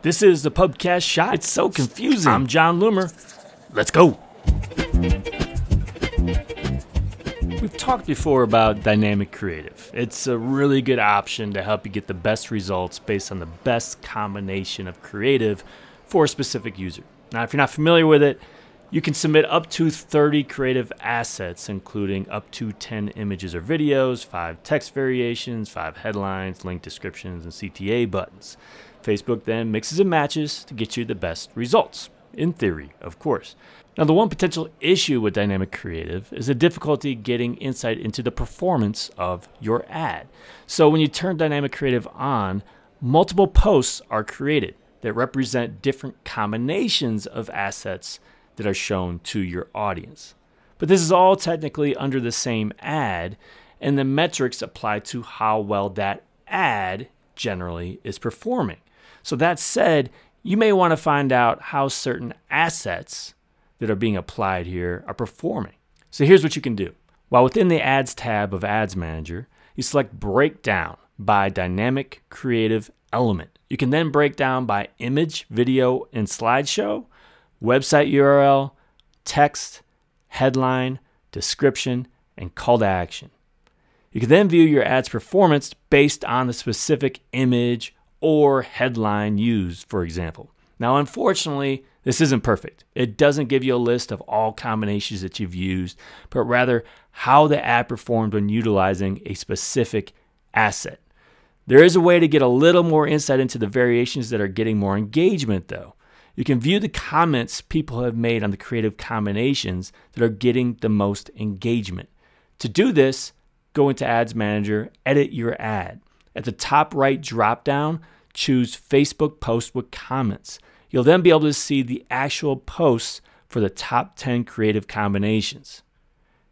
This is the Pubcast Shot. It's so confusing. I'm Jon Loomer. Let's go. We've talked before about dynamic creative. It's a really good option to help you get the best results based on the best combination of creative for a specific user. Now, if you're not familiar with it, you can submit up to 30 creative assets, including up to 10 images or videos, 5 text variations, 5 headlines, link descriptions, and CTA buttons. Facebook then mixes and matches to get you the best results. In theory, of course. Now, the one potential issue with dynamic creative is the difficulty getting insight into the performance of your ad. So, when you turn dynamic creative on, multiple posts are created that represent different combinations of assets that are shown to your audience. But this is all technically under the same ad, and the metrics apply to how well that ad generally is performing. So, that said, you may want to find out how certain assets that are being applied here are performing. So, here's what you can do. While within the Ads tab of Ads Manager, you select Breakdown by Dynamic Creative Element. You can then break down by image, video, and slideshow, website URL, text, headline, description, and call to action. You can then view your ad's performance based on the specific image or headline used, for example. Now, unfortunately, this isn't perfect. It doesn't give you a list of all combinations that you've used, but rather how the ad performed when utilizing a specific asset. There is a way to get a little more insight into the variations that are getting more engagement, though. You can view the comments people have made on the creative combinations that are getting the most engagement. To do this, go into Ads Manager, edit your ad. At the top right drop down, choose Facebook Post with Comments. You'll then be able to see the actual posts for the top 10 creative combinations.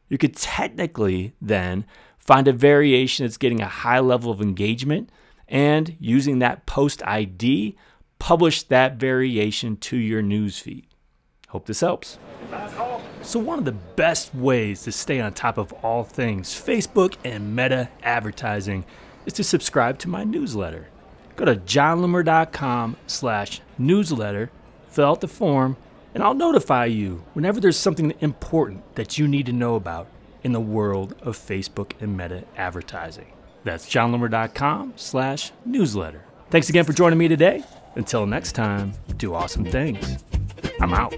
You could technically then find a variation that's getting a high level of engagement and using that post ID, publish that variation to your newsfeed. Hope this helps. So, one of the best ways to stay on top of all things Facebook and meta advertising is to subscribe to my newsletter. Go to jonloomer.com slash newsletter, fill out the form, and I'll notify you whenever there's something important that you need to know about in the world of Facebook and meta advertising. That's jonloomer.com slash newsletter. Thanks again for joining me today. Until next time, do awesome things. I'm out.